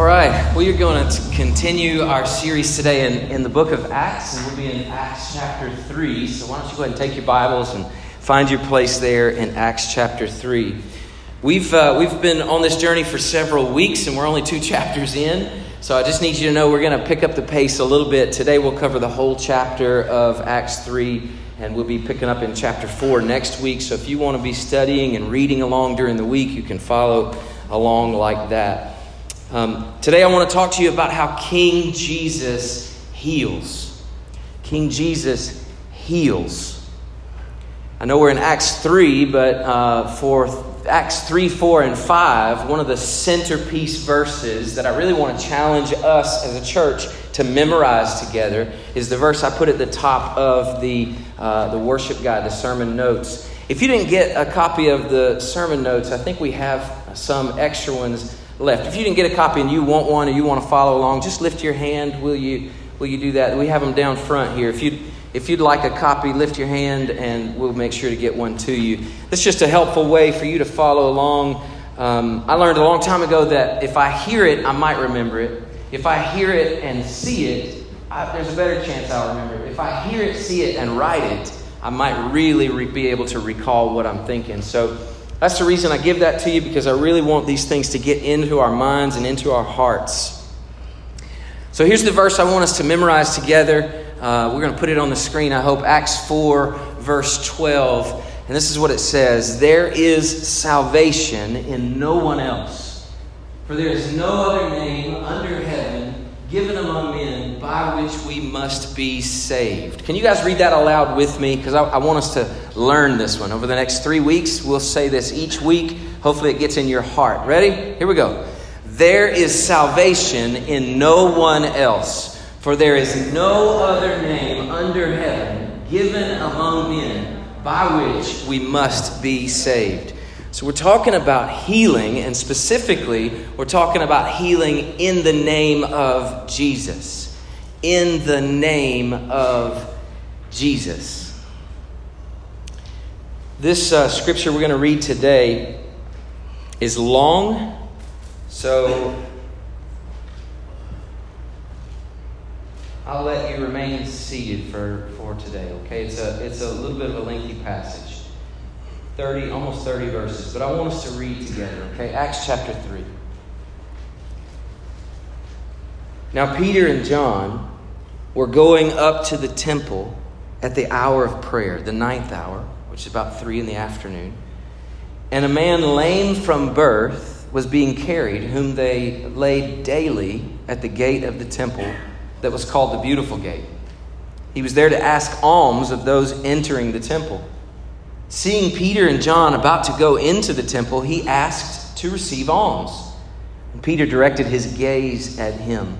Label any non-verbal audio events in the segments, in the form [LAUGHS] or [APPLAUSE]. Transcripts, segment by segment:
All right, we are going to continue our series today in, in the book of Acts, and we'll be in Acts chapter 3. So, why don't you go ahead and take your Bibles and find your place there in Acts chapter 3. We've, uh, we've been on this journey for several weeks, and we're only two [LAUGHS] chapters in. So, I just need you to know we're going to pick up the pace a little bit. Today, we'll cover the whole chapter of Acts 3 and we'll be picking up in chapter 4 next week. So if you want to be studying and reading along during the week, you can follow along like that. Um, today, I want to talk to you about how King Jesus heals. King Jesus heals. I know we're in Acts 3, but uh, for Acts 3, 4, and 5, one of the centerpiece verses that I really want to challenge us as a church to memorize together is the verse I put at the top of the, uh, the worship guide, the sermon notes. If you didn't get a copy of the sermon notes, I think we have some extra ones left. If you didn't get a copy and you want one or you want to follow along, just lift your hand. Will you, will you do that? We have them down front here. If you'd, if you'd like a copy, lift your hand and we'll make sure to get one to you. It's just a helpful way for you to follow along. Um, I learned a long time ago that if I hear it, I might remember it. If I hear it and see it, I, there's a better chance I'll remember it. If I hear it, see it, and write it, I might really re- be able to recall what I'm thinking. So that's the reason I give that to you because I really want these things to get into our minds and into our hearts. So here's the verse I want us to memorize together. Uh, we're going to put it on the screen, I hope. Acts 4, verse 12. And this is what it says There is salvation in no one else. For there is no other name under heaven given among men by which we must be saved. Can you guys read that aloud with me? Because I, I, want us to learn this one. Over the next three weeks, we'll say this each week. Hopefully, it gets in your heart. Ready? Here we go. There is salvation in no one else, for there is no other name under heaven given among men by which we must be saved. So, we're talking about healing, and specifically, we're talking about healing in the name of Jesus. In the name of Jesus. This uh, scripture we're going to read today is long, so I'll let you remain seated for, for today, okay? It's a, it's a little bit of a lengthy passage. 30, almost 30 verses, but I want us to read together, okay? Acts chapter 3. Now, Peter and John were going up to the temple at the hour of prayer, the ninth hour, which is about 3 in the afternoon. And a man lame from birth was being carried, whom they laid daily at the gate of the temple that was called the Beautiful Gate. He was there to ask alms of those entering the temple. Seeing Peter and John about to go into the temple, he asked to receive alms. And Peter directed his gaze at him,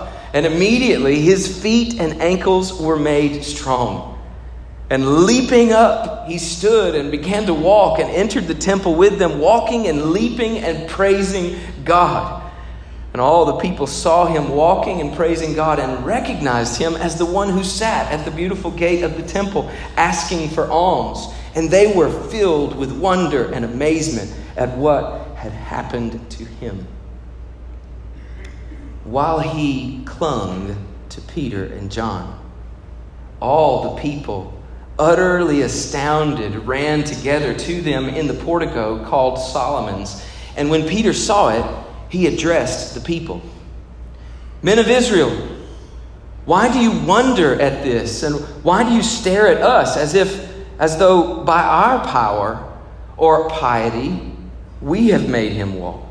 And immediately his feet and ankles were made strong. And leaping up, he stood and began to walk and entered the temple with them, walking and leaping and praising God. And all the people saw him walking and praising God and recognized him as the one who sat at the beautiful gate of the temple asking for alms. And they were filled with wonder and amazement at what had happened to him. While he clung to Peter and John, all the people, utterly astounded, ran together to them in the portico called Solomon's. And when Peter saw it, he addressed the people Men of Israel, why do you wonder at this? And why do you stare at us as if, as though by our power or piety, we have made him walk.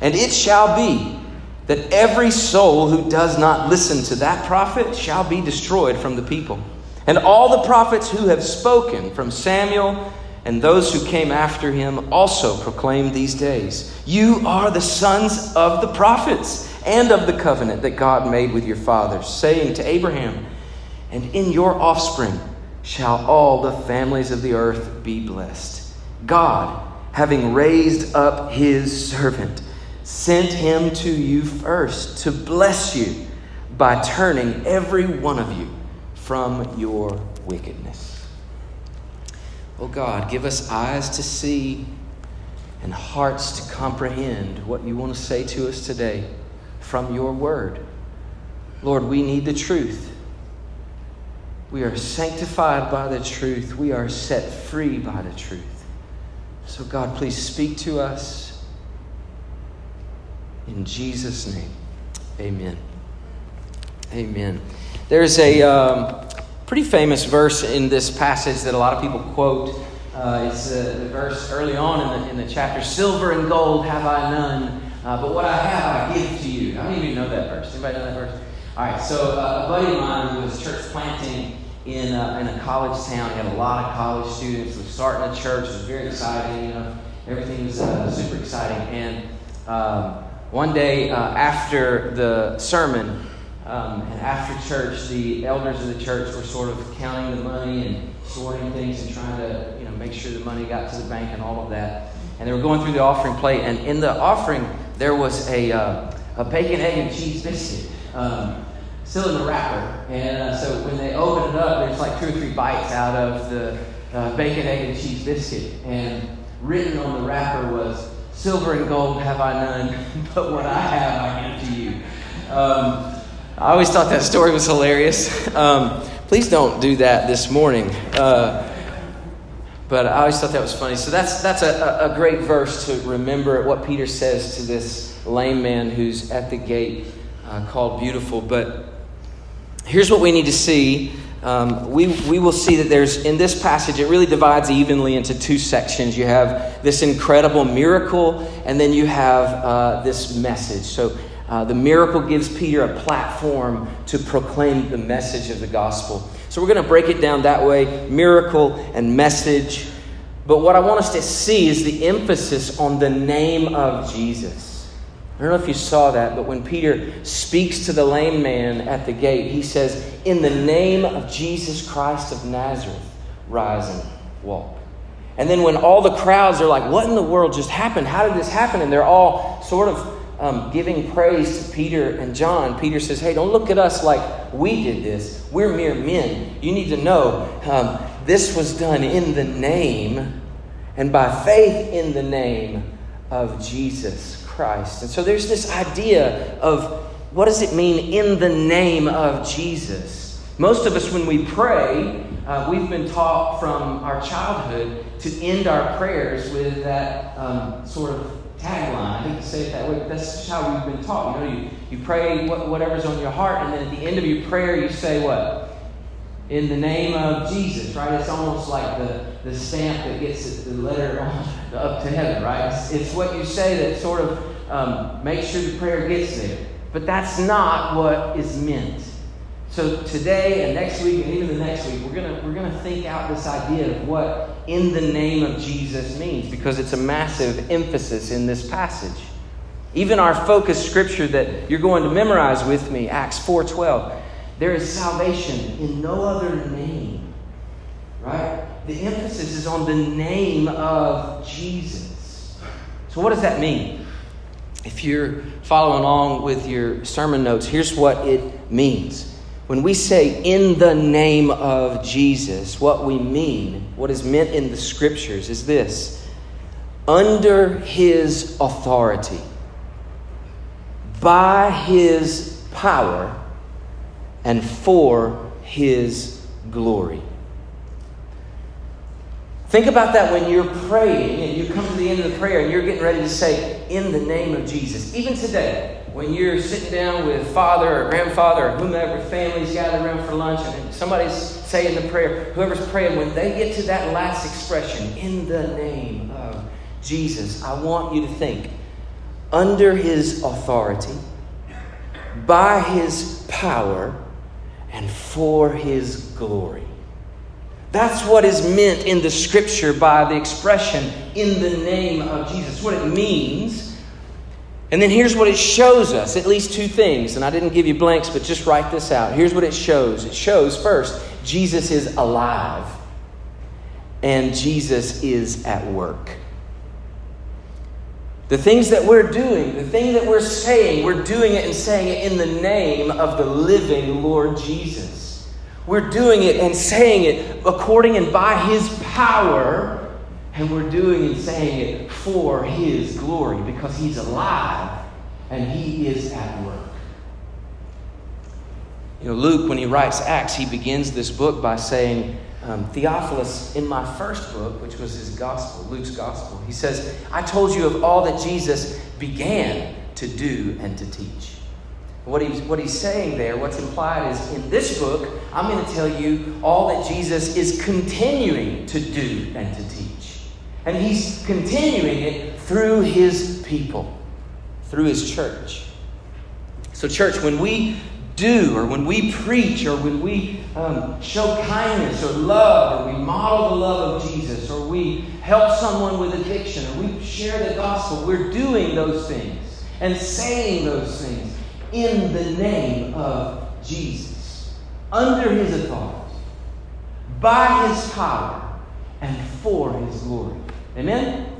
And it shall be that every soul who does not listen to that prophet shall be destroyed from the people. And all the prophets who have spoken from Samuel and those who came after him also proclaimed these days You are the sons of the prophets and of the covenant that God made with your fathers, saying to Abraham, And in your offspring shall all the families of the earth be blessed. God, having raised up his servant, sent him to you first to bless you by turning every one of you from your wickedness. Oh God, give us eyes to see and hearts to comprehend what you want to say to us today from your word. Lord, we need the truth. We are sanctified by the truth. We are set free by the truth. So, God, please speak to us. In Jesus' name, amen. Amen. There's a. Um, pretty famous verse in this passage that a lot of people quote. Uh, it's uh, the verse early on in the, in the chapter Silver and gold have I none, uh, but what I have I give to you. I don't even know that verse. Anybody know that verse? All right, so uh, a buddy of mine who was church planting in, uh, in a college town. He had a lot of college students. Was starting a church. It was very exciting. You know, everything was uh, super exciting. And um, one day after the sermon, um, and after church, the elders of the church were sort of counting the money and sorting things and trying to, you know, make sure the money got to the bank and all of that. And they were going through the offering plate, and in the offering there was a, uh, a bacon, egg, and cheese biscuit. Um, still in the wrapper. And uh, so when they opened it up, there's like two or three bites out of the uh, bacon, egg, and cheese biscuit. And written on the wrapper was, Silver and gold have I none, [LAUGHS] but what I have I give to you. Um, I always thought that story was hilarious. [LAUGHS] Um, please don't do that this morning. Uh, but I always thought that was funny. So that's, that's a, a great verse to remember what Peter says to this lame man who's at the gate uh, called Beautiful. But here's what we need to see. Um, we, we will see that there's, in this passage, it really divides evenly into two sections. You have this incredible miracle, and then you have uh, this message. So uh, the miracle gives Peter a platform to proclaim the message of the gospel. So we're going to break it down that way miracle and message. But what I want us to see is the emphasis on the name of Jesus. I don't know if you saw that, but when Peter speaks to the lame man at the gate, he says, In the name of Jesus Christ of Nazareth, rise and walk. And then when all the crowds are like, What in the world just happened? How did this happen? And they're all sort of um, giving praise to Peter and John, Peter says, Hey, don't look at us like we did this. We're mere men. You need to know um, this was done in the name and by faith in the name of Jesus Christ. And so there's this idea of what does it mean in the name of Jesus? Most of us, when we pray, uh, we've been taught from our childhood to end our prayers with that um, sort of tagline. I hate to say it that way, but that's just how we've been taught. You know, you, you pray whatever's on your heart, and then at the end of your prayer, you say what? In the name of Jesus, right? It's almost like the, the stamp that gets the letter [LAUGHS] up to heaven, right? It's, it's what you say that sort of um, makes sure the prayer gets there. but that's not what is meant. So today and next week and even the next week, we're gonna we're gonna think out this idea of what in the name of Jesus means because it's a massive emphasis in this passage. Even our focus scripture that you're going to memorize with me, Acts 4:12, there is salvation in no other name. Right? The emphasis is on the name of Jesus. So what does that mean? If you're following along with your sermon notes, here's what it means. When we say in the name of Jesus, what we mean, what is meant in the scriptures is this under his authority by his power and for his glory. Think about that when you're praying and you come to the end of the prayer and you're getting ready to say, In the name of Jesus. Even today, when you're sitting down with father or grandfather or whomever, families gathered around for lunch, and somebody's saying the prayer, whoever's praying, when they get to that last expression, In the name of Jesus, I want you to think, under his authority, by his power, and for his glory. That's what is meant in the scripture by the expression in the name of Jesus. What it means. And then here's what it shows us at least two things. And I didn't give you blanks, but just write this out. Here's what it shows it shows first, Jesus is alive, and Jesus is at work. The things that we're doing, the thing that we're saying, we're doing it and saying it in the name of the living Lord Jesus. We're doing it and saying it according and by His power, and we're doing and saying it for His glory because He's alive and He is at work. You know, Luke, when he writes Acts, he begins this book by saying, um, Theophilus, in my first book, which was his gospel, Luke's gospel, he says, I told you of all that Jesus began to do and to teach. What he's, what he's saying there, what's implied is in this book, I'm going to tell you all that Jesus is continuing to do and to teach. And he's continuing it through his people, through his church. So, church, when we do, or when we preach, or when we um, show kindness or love, or we model the love of Jesus, or we help someone with addiction, or we share the gospel, we're doing those things and saying those things in the name of Jesus, under his authority, by his power, and for his glory. Amen?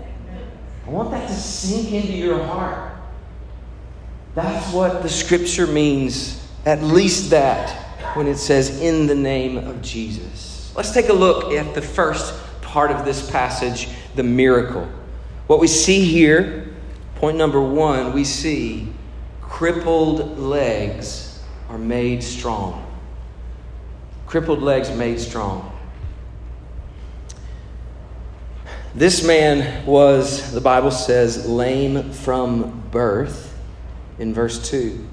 I want that to sink into your heart. That's what the scripture means at least that when it says, in the name of Jesus. Let's take a look at the first part of this passage, the miracle. What we see here, point number one, we see crippled legs are made strong. Crippled legs made strong. This man was, the Bible says, lame from birth in verse 2.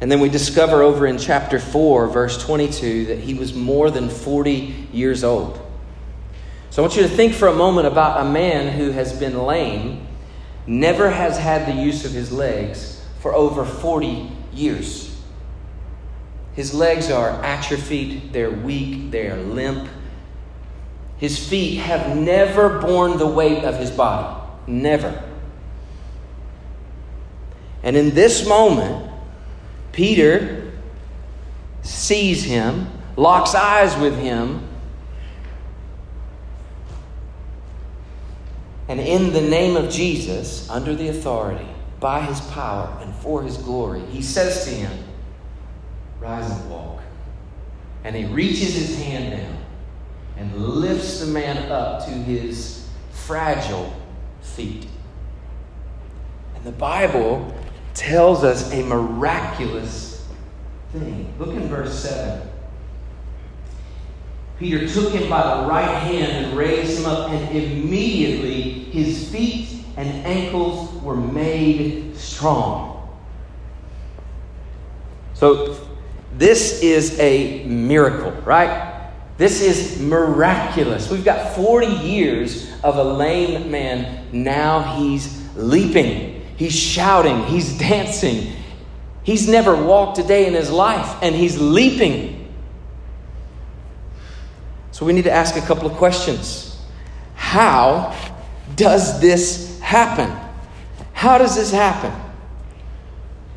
And then we discover over in chapter 4, verse 22, that he was more than 40 years old. So I want you to think for a moment about a man who has been lame, never has had the use of his legs for over 40 years. His legs are atrophied, they're weak, they're limp. His feet have never borne the weight of his body. Never. And in this moment, Peter sees him, locks eyes with him, and in the name of Jesus, under the authority, by his power, and for his glory, he says to him, Rise and walk. And he reaches his hand down and lifts the man up to his fragile feet. And the Bible tells us a miraculous thing. Look in verse 7. Peter took him by the right hand and raised him up, and immediately his feet and ankles were made strong. So, this is a miracle, right? This is miraculous. We've got 40 years of a lame man. Now he's leaping. He's shouting, he's dancing, He's never walked a day in his life, and he's leaping. So we need to ask a couple of questions. How does this happen? How does this happen?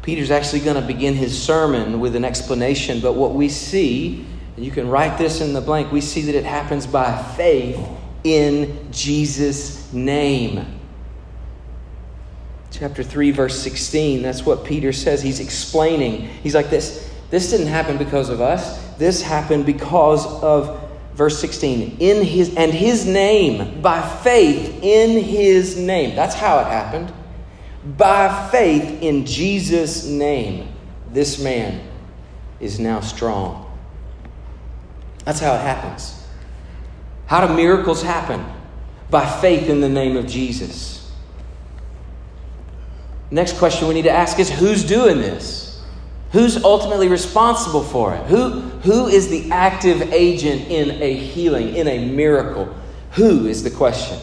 Peter's actually going to begin his sermon with an explanation, but what we see, and you can write this in the blank, we see that it happens by faith in Jesus' name. Chapter 3 verse 16 that's what peter says. He's explaining. He's like this this didn't happen because of us. This happened because of verse 16 in his and his name by faith in his name. That's how it happened by faith in jesus name this man is now strong that's how it happens how do miracles happen by faith in the name of jesus Next question we need to ask is who's doing this? Who's ultimately responsible for it? Who, who is the active agent in a healing, in a miracle? Who is the question?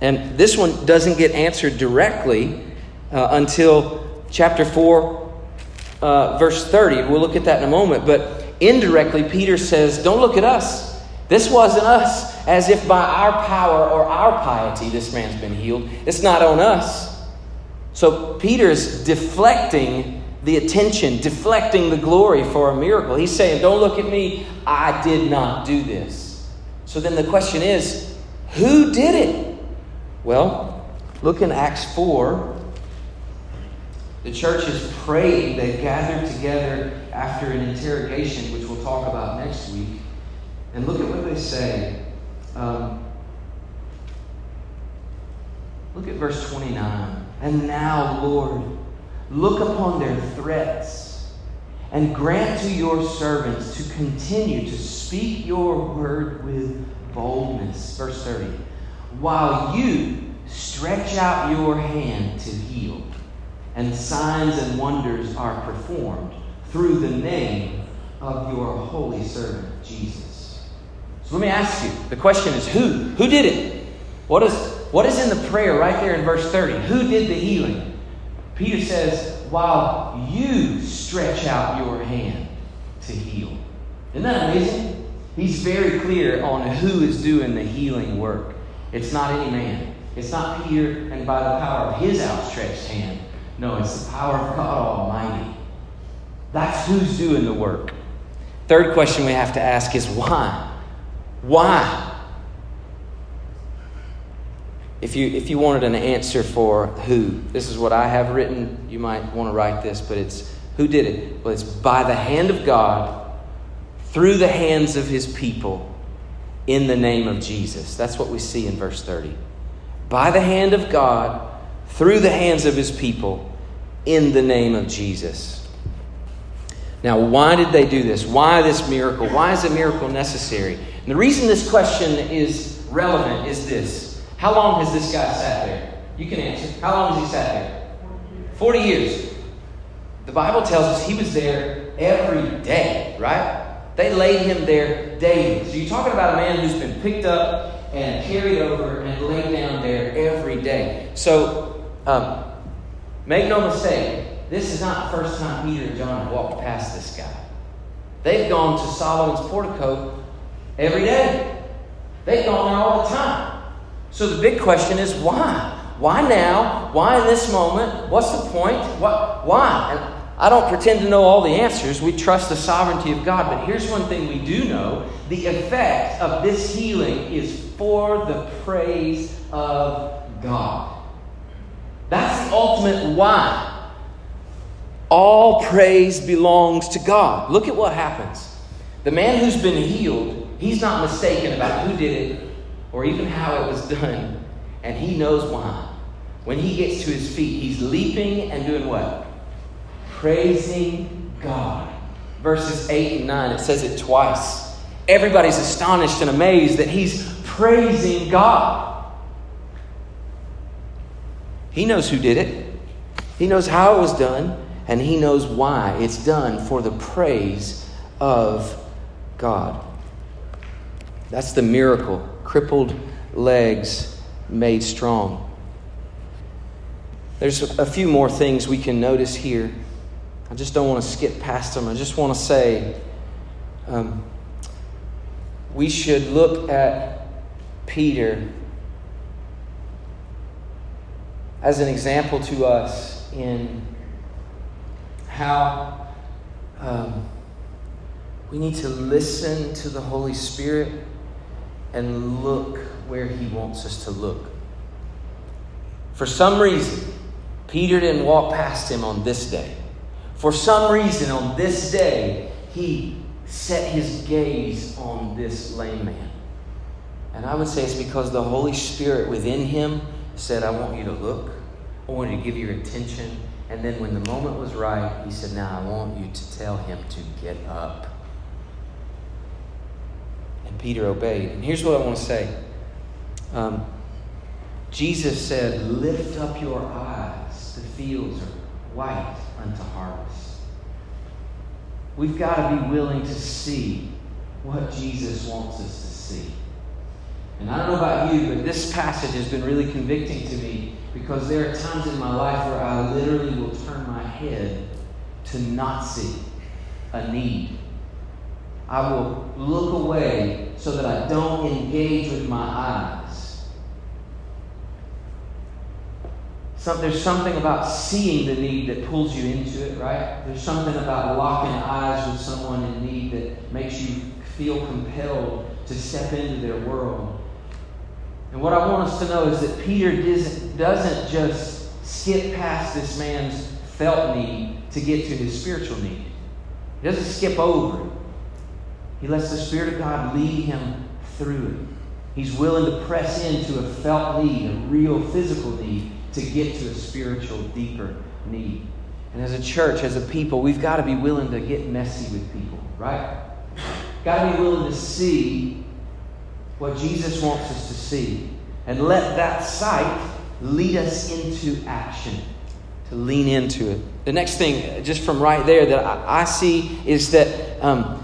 And this one doesn't get answered directly uh, until chapter 4, uh, verse 30. We'll look at that in a moment. But indirectly, Peter says, Don't look at us. This wasn't us, as if by our power or our piety this man's been healed. It's not on us. So Peter's deflecting the attention, deflecting the glory for a miracle. He's saying, Don't look at me, I did not do this. So then the question is, who did it? Well, look in Acts 4. The church is praying. They've gathered together after an interrogation, which we'll talk about next week. And look at what they say. Um, look at verse 29. And now, Lord, look upon their threats and grant to your servants to continue to speak your word with boldness. Verse 30. While you stretch out your hand to heal, and signs and wonders are performed through the name of your holy servant, Jesus. So let me ask you the question is who? Who did it? What is what is in the prayer right there in verse 30? Who did the healing? Peter says, while you stretch out your hand to heal. Isn't that amazing? He's very clear on who is doing the healing work. It's not any man. It's not Peter and by the power of his outstretched hand. No, it's the power of God Almighty. That's who's doing the work. Third question we have to ask is why? Why? if you if you wanted an answer for who, this is what I have written. You might want to write this, but it's who did it? Well, it's by the hand of God, through the hands of his people, in the name of Jesus. That's what we see in verse 30. By the hand of God, through the hands of his people, in the name of Jesus. Now, why did they do this? Why this miracle? Why is a miracle necessary? And the reason this question is relevant is this how long has this guy sat there? You can answer. How long has he sat there? 40 years. The Bible tells us he was there every day, right? They laid him there daily. So you're talking about a man who's been picked up and carried over and laid down there every day. So um, make no mistake, this is not the first time Peter and John have walked past this guy. They've gone to Solomon's portico every day. They've gone there all the time. So the big question is why? Why now? Why in this moment? What's the point? What, why? And I don't pretend to know all the answers. We trust the sovereignty of God. But here's one thing we do know the effect of this healing is for the praise of God. That's the ultimate why. All praise belongs to God. Look at what happens. The man who's been healed, he's not mistaken about who did it or even how it was [LAUGHS] done, and he knows why. When he gets to his feet, he's leaping and doing what? Praising God. Verses 8 and 9, it says it twice. Everybody's astonished and amazed that he's praising God. He knows who did it, he knows how it was done, and he knows why it's done for the praise of God. That's the miracle crippled legs made strong. There's a few more things we can notice here. I just don't want to skip past them. I just want to say um, we should look at Peter as an example to us in how um, we need to listen to the Holy Spirit and look where He wants us to look. For some reason, Peter didn't walk past him on this day. For some reason, on this day, he set his gaze on this lame man. And I would say it's because the Holy Spirit within him said, I want you to look, I want you to give your attention. And then when the moment was right, he said, Now I want you to tell him to get up. And Peter obeyed. And here's what I want to say um, Jesus said, Lift up your eyes. The fields are white unto harvest. We've got to be willing to see what Jesus wants us to see. And I don't know about you, but this passage has been really convicting to me because there are times in my life where I literally will turn my head to not see a need. I will look away so that I don't engage with my eyes. Some, there's something about seeing the need that pulls you into it, right? There's something about locking eyes with someone in need that makes you feel compelled to step into their world. And what I want us to know is that Peter doesn't, just skip past this man's felt need to get to his spiritual need. He doesn't skip over it. He lets the Spirit of God lead him through it. He's willing to press into a felt need, a real physical need, to get to a spiritual, deeper need. And as a church, as a people, we've got to be willing to get messy with people, right? Got to be willing to see what Jesus wants us to see and let that sight lead us into action, to lean into it. The next thing, just from right there, that I, I see is that. Um,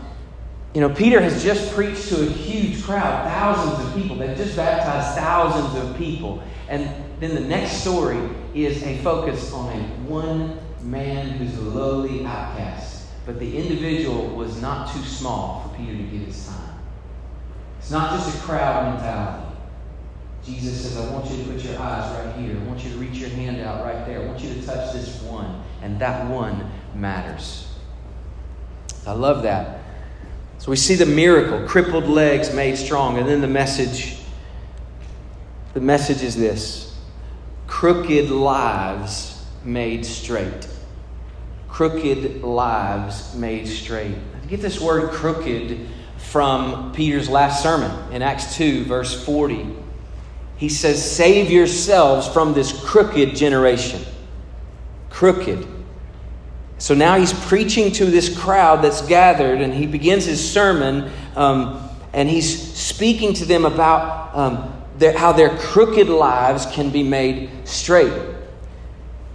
you know, Peter has just preached to a huge crowd, thousands of people. They've just baptized thousands of people. And then the next story is a focus on a one man who's a lowly outcast. But the individual was not too small for Peter to give his time. It's not just a crowd mentality. Jesus says, I want you to put your eyes right here. I want you to reach your hand out right there. I want you to touch this one. And that one matters. I love that. So we see the miracle crippled legs made strong. And then the message the message is this crooked lives made straight. Crooked lives made straight. Get this word crooked from Peter's last sermon in Acts 2, verse 40. He says, Save yourselves from this crooked generation. Crooked. So now he's preaching to this crowd that's gathered, and he begins his sermon, um, and he's speaking to them about um, their, how their crooked lives can be made straight.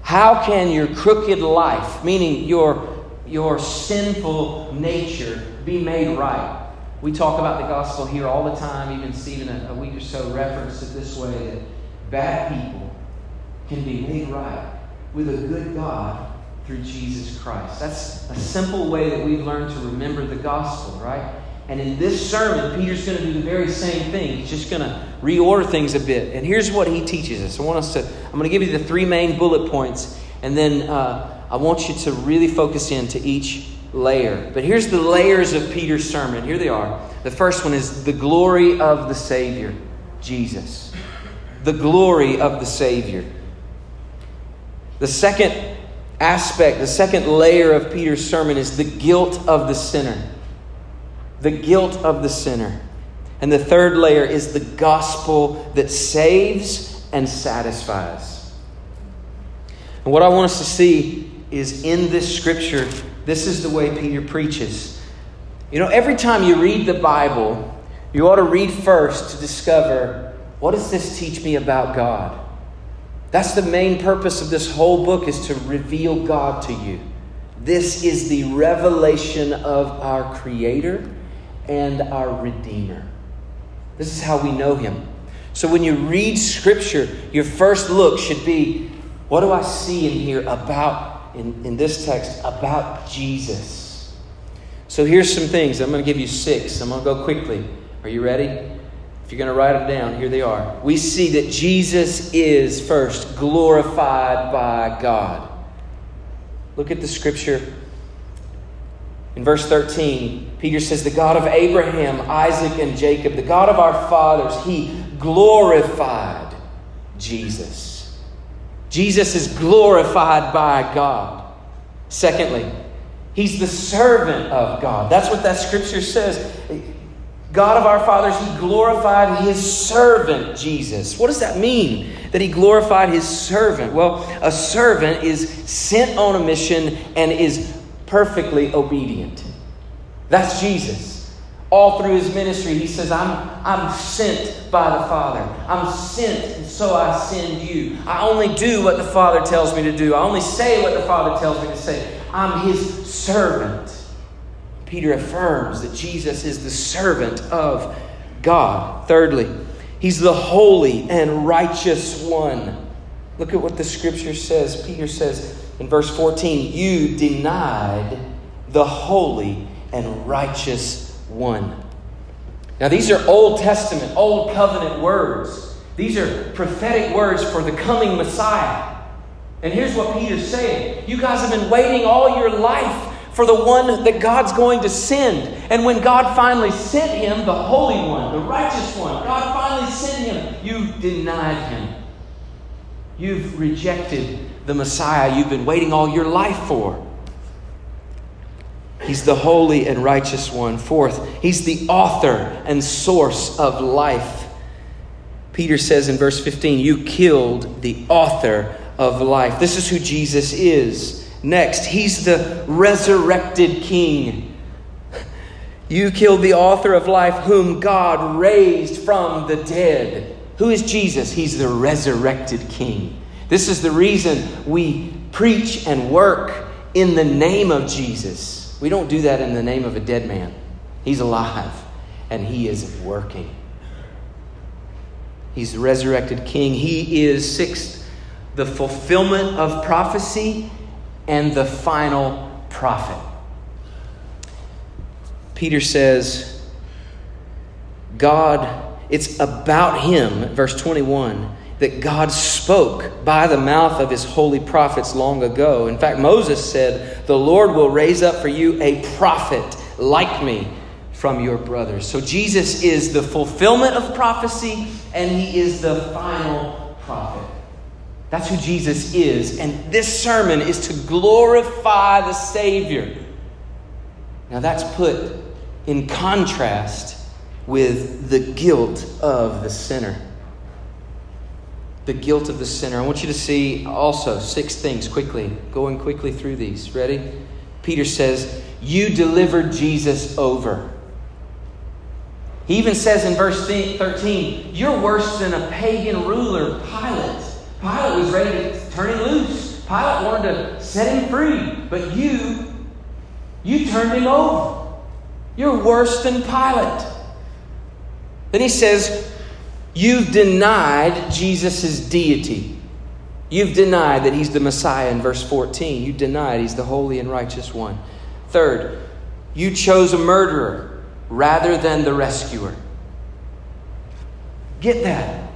How can your crooked life, meaning your, your sinful nature, be made right? We talk about the gospel here all the time. Even Stephen, a, a week or so, referenced it this way that bad people can be made right with a good God through Jesus Christ. That's a simple way that we've learned to remember the gospel, right? And in this sermon, Peter's going to do the very same thing. He's just going to reorder things a bit. And here's what he teaches us. I want us to, I'm going to give you the three main bullet points, and then uh, I want you to really focus into each layer. But here's the layers of Peter's sermon. Here they are. The first one is the glory of the Savior, Jesus. The glory of the Savior. The second aspect, the second layer of Peter's sermon is the guilt of the sinner. The guilt of the sinner. And the third layer is the gospel that saves and satisfies. And what I want us to see is in this scripture, this is the way Peter preaches. You know, every time you read the Bible, you ought to read first to discover what does this teach me about God? That's the main purpose of this whole book is to reveal God to you. This is the revelation of our creator and our redeemer. This is how we know him. So when you read scripture, your first look should be what do I see in here about in, in this text about Jesus. So here's some things. I'm going to give you six. I'm going to go quickly. Are you ready? If you're going to write them down, here they are. We see that Jesus is first glorified by God. Look at the scripture. In verse 13, Peter says, The God of Abraham, Isaac, and Jacob, the God of our fathers, he glorified Jesus. Jesus is glorified by God. Secondly, he's the servant of God. That's what that scripture says. God of our fathers, he glorified his servant, Jesus. What does that mean? That he glorified his servant? Well, a servant is sent on a mission and is perfectly obedient. That's Jesus. All through his ministry, he says, I'm, I'm sent by the Father. I'm sent, and so I send you. I only do what the Father tells me to do. I only say what the Father tells me to say. I'm his servant. Peter affirms that Jesus is the servant of God. Thirdly, he's the holy and righteous one. Look at what the scripture says. Peter says in verse 14, You denied the holy and righteous one. Now, these are Old Testament, Old Covenant words. These are prophetic words for the coming Messiah. And here's what Peter's saying You guys have been waiting all your life for the one that God's going to send. And when God finally sent him, the Holy One, the righteous one, God finally sent him, you denied him. You've rejected the Messiah you've been waiting all your life for. He's the holy and righteous one. Fourth, he's the author and source of life. Peter says in verse 15, You killed the author of life. This is who Jesus is. Next, he's the resurrected king. You killed the author of life, whom God raised from the dead. Who is Jesus? He's the resurrected king. This is the reason we preach and work in the name of Jesus. We don't do that in the name of a dead man. He's alive and he is working. He's the resurrected king. He is, sixth, the fulfillment of prophecy and the final prophet. Peter says, God, it's about him, verse 21 that God spoke by the mouth of his holy prophets long ago. In fact, Moses said, The Lord will raise up for you a prophet like me from your brothers. So Jesus is the fulfillment of prophecy and he is the final prophet. That's who Jesus is. And this sermon is to glorify the Savior. Now, that's put in contrast with the guilt of the sinner the guilt of the sinner. I want you to see also six things quickly, going quickly through these. Ready? Peter says, You delivered Jesus over. He even says in verse 13, You're worse than a pagan ruler, Pilate. Pilate was ready to turn him loose. Pilate wanted to set him free, but you, you turned him over. You're worse than Pilate. Then he says, You've denied Jesus' deity. You've denied that he's the Messiah in verse 14. You denied he's the holy and righteous one. Third, you chose a murderer rather than the rescuer. Get that.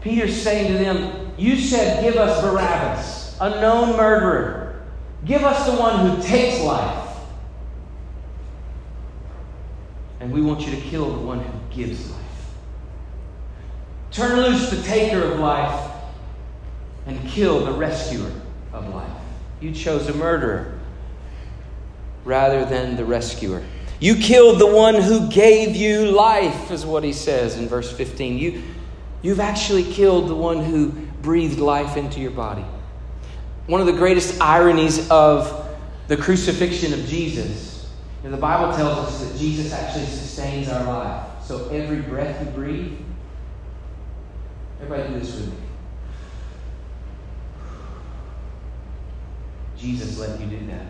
Peter's saying to them, You said, Give us Barabbas, a known murderer. Give us the one who takes life. And we want you to kill the one who gives life. Turn loose the taker of life and kill the rescuer of life. You chose a murderer rather than the rescuer. You killed the one who gave you life, is what he says in verse 15. You, you've actually killed the one who breathed life into your body. One of the greatest ironies of the crucifixion of Jesus, and the Bible tells us that Jesus actually sustains our life. So every breath you breathe, Everybody do this with me. Jesus let you do that.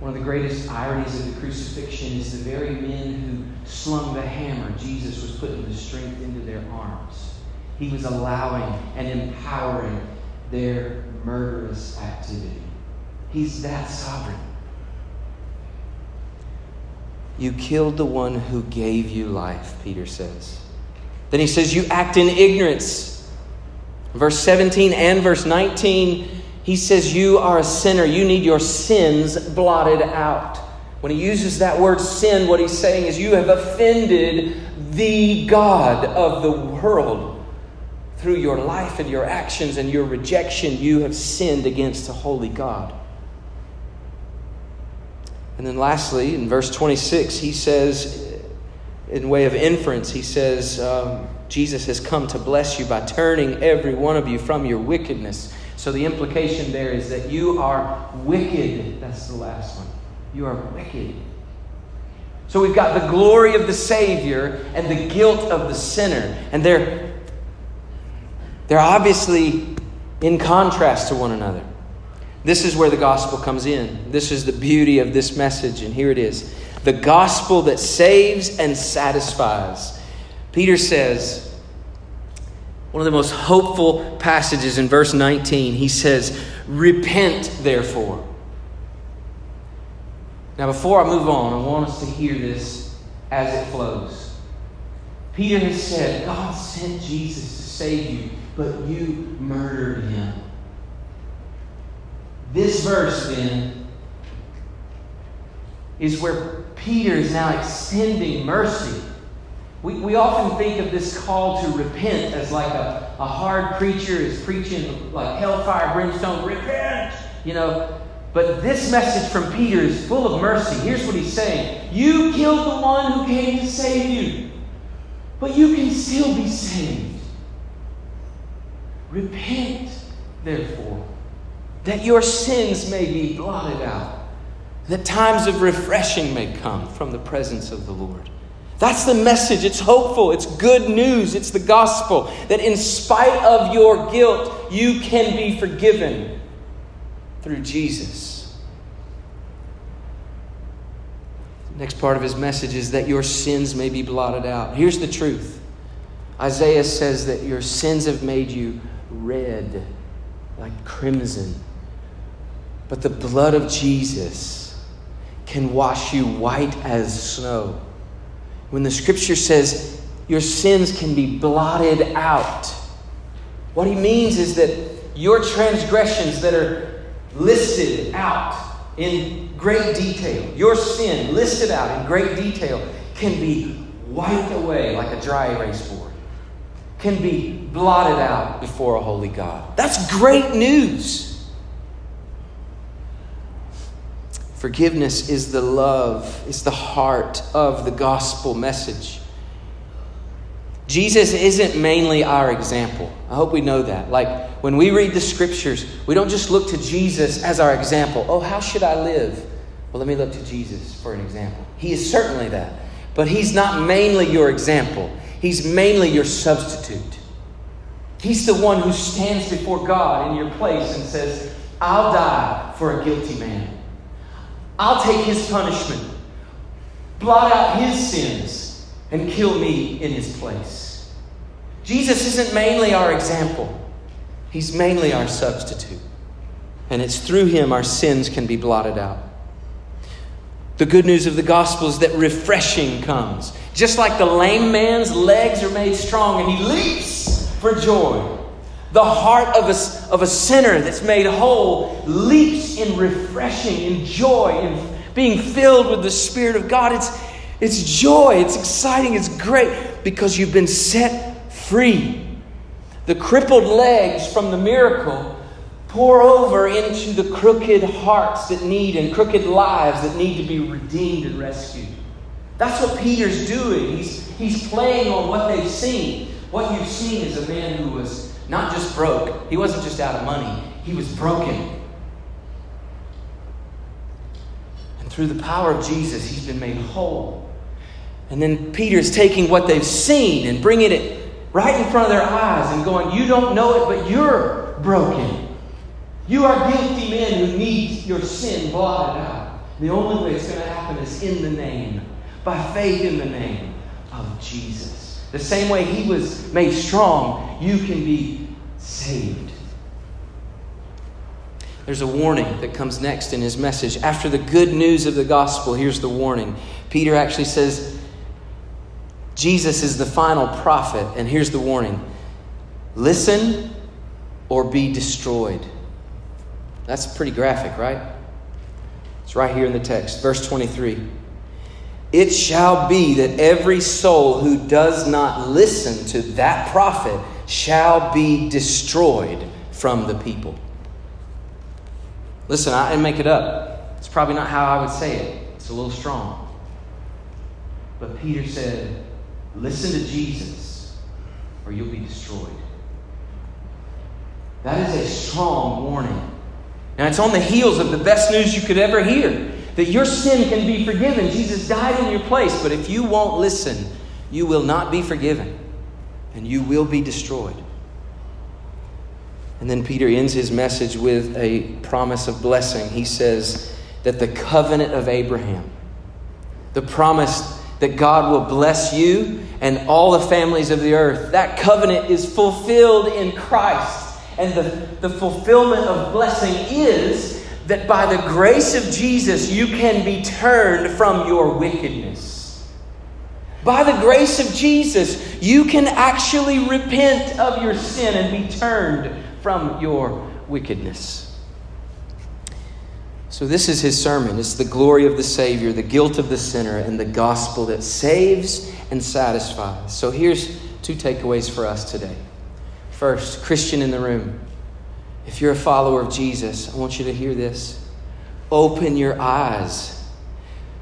One of the greatest ironies of the crucifixion is the very men who slung the hammer Jesus was putting the strength into their arms. He was allowing and empowering their murderous activity. He's that sovereign. You killed the one who gave you life, Peter says. Then he says, You act in ignorance. Verse 17 and verse 19, he says, You are a sinner. You need your sins blotted out. When he uses that word sin, what he's saying is, You have offended the God of the world. Through your life and your actions and your rejection, you have sinned against a holy God. And then lastly, in verse 26, he says, in way of inference, he says, um, Jesus has come to bless you by turning every one of you from your wickedness. So the implication there is that you are wicked. That's the last one. You are wicked. So we've got the glory of the Savior and the guilt of the sinner. And they're, they're obviously in contrast to one another. This is where the gospel comes in. This is the beauty of this message, and here it is the gospel that saves and satisfies. Peter says, one of the most hopeful passages in verse 19, he says, Repent, therefore. Now, before I move on, I want us to hear this as it flows. Peter has said, God sent Jesus to save you, but you murdered him. This verse, then, is where Peter is now extending mercy. We, we often think of this call to repent as like a, a hard preacher is preaching like hellfire, brimstone, repent, you know. But this message from Peter is full of mercy. Here's what he's saying You killed the one who came to save you, but you can still be saved. Repent, therefore that your sins may be blotted out, that times of refreshing may come from the presence of the Lord. That's the message. It's hopeful. It's good news. It's the gospel that in spite of your guilt, you can be forgiven through Jesus. Next part of his message is that your sins may be blotted out. Here's the truth Isaiah says that your sins have made you red like crimson but the blood of Jesus can wash you white as snow. When the scripture says your sins can be blotted out, what he means is that your transgressions that are listed out in great detail, your sin listed out in great detail, can be wiped away like a dry erase board, can be blotted out before a holy God. That's great news. Forgiveness is the love, it's the heart of the gospel message. Jesus isn't mainly our example. I hope we know that. Like when we read the scriptures, we don't just look to Jesus as our example. Oh, how should I live? Well, let me look to Jesus for an example. He is certainly that. But He's not mainly your example, He's mainly your substitute. He's the one who stands before God in your place and says, I'll die for a guilty man. I'll take his punishment, blot out his sins, and kill me in his place. Jesus isn't mainly our example, he's mainly our substitute. And it's through him our sins can be blotted out. The good news of the gospel is that refreshing comes. Just like the lame man's legs are made strong and he leaps for joy. The heart of a, of a sinner that's made whole leaps in refreshing, in joy, in being filled with the Spirit of God. It's, it's joy, it's exciting, it's great because you've been set free. The crippled legs from the miracle pour over into the crooked hearts that need and crooked lives that need to be redeemed and rescued. That's what Peter's doing. He's, he's playing on what they've seen. What you've seen is a man who was not just broke, he wasn't just out of money, he was broken. And through the power of Jesus, he's been made whole. And then Peter's taking what they've seen and bringing it right in front of their eyes and going, You don't know it, but you're broken. You are guilty men who need your sin blotted out. The only way it's going to happen is in the name, by faith in the name of Jesus. The same way he was made strong, you can be saved. there's a warning that comes next in his message. After the good news of the gospel, here's the warning. Peter actually says, Jesus is the final prophet, and here's the warning listen or be destroyed. That's pretty graphic, right? It's right here in the text, verse 23. It shall be that every soul who does not listen to that prophet shall be destroyed from the people. Listen, I didn't make it up. It's probably not how I would say it, it's a little strong. But Peter said, Listen to Jesus, or you'll be destroyed. That is a strong warning. Now, it's on the heels of the best news you could ever hear that your sin can be forgiven. Jesus died in your place. But if you won't listen, you will not be forgiven and you will be destroyed. And then Peter ends his message with a promise of blessing. He says that the covenant of Abraham, the promise that God will bless you and all the families of the earth, that covenant is fulfilled in Christ. And the, the fulfillment of blessing is that by the grace of Jesus, you can be turned from your wickedness. By the grace of Jesus, you can actually repent of your sin and be turned from your wickedness. So, this is his sermon. It's the glory of the Savior, the guilt of the sinner, and the gospel that saves and satisfies. So, here's two takeaways for us today. First, Christian in the room, if you're a follower of Jesus, I want you to hear this. Open your eyes,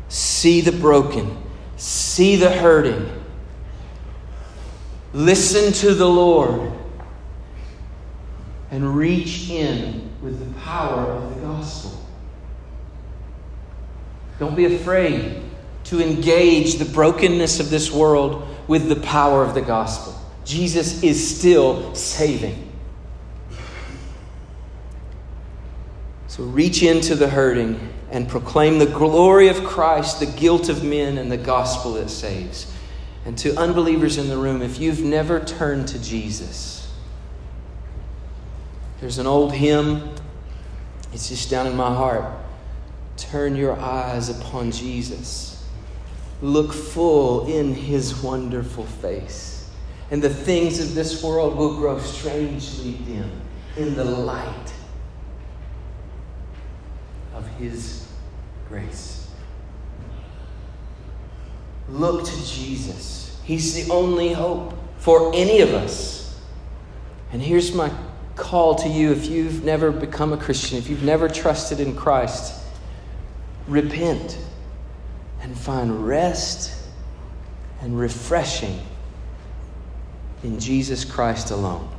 see the broken, see the hurting. Listen to the Lord and reach in with the power of the gospel. Don't be afraid to engage the brokenness of this world with the power of the gospel. Jesus is still saving. So reach into the hurting and proclaim the glory of Christ, the guilt of men, and the gospel that saves. And to unbelievers in the room, if you've never turned to Jesus, there's an old hymn, it's just down in my heart. Turn your eyes upon Jesus. Look full in his wonderful face. And the things of this world will grow strangely dim in the light of his grace. Look to Jesus. He's the only hope for any of us. And here's my call to you if you've never become a Christian, if you've never trusted in Christ repent and find rest and refreshing in Jesus Christ alone.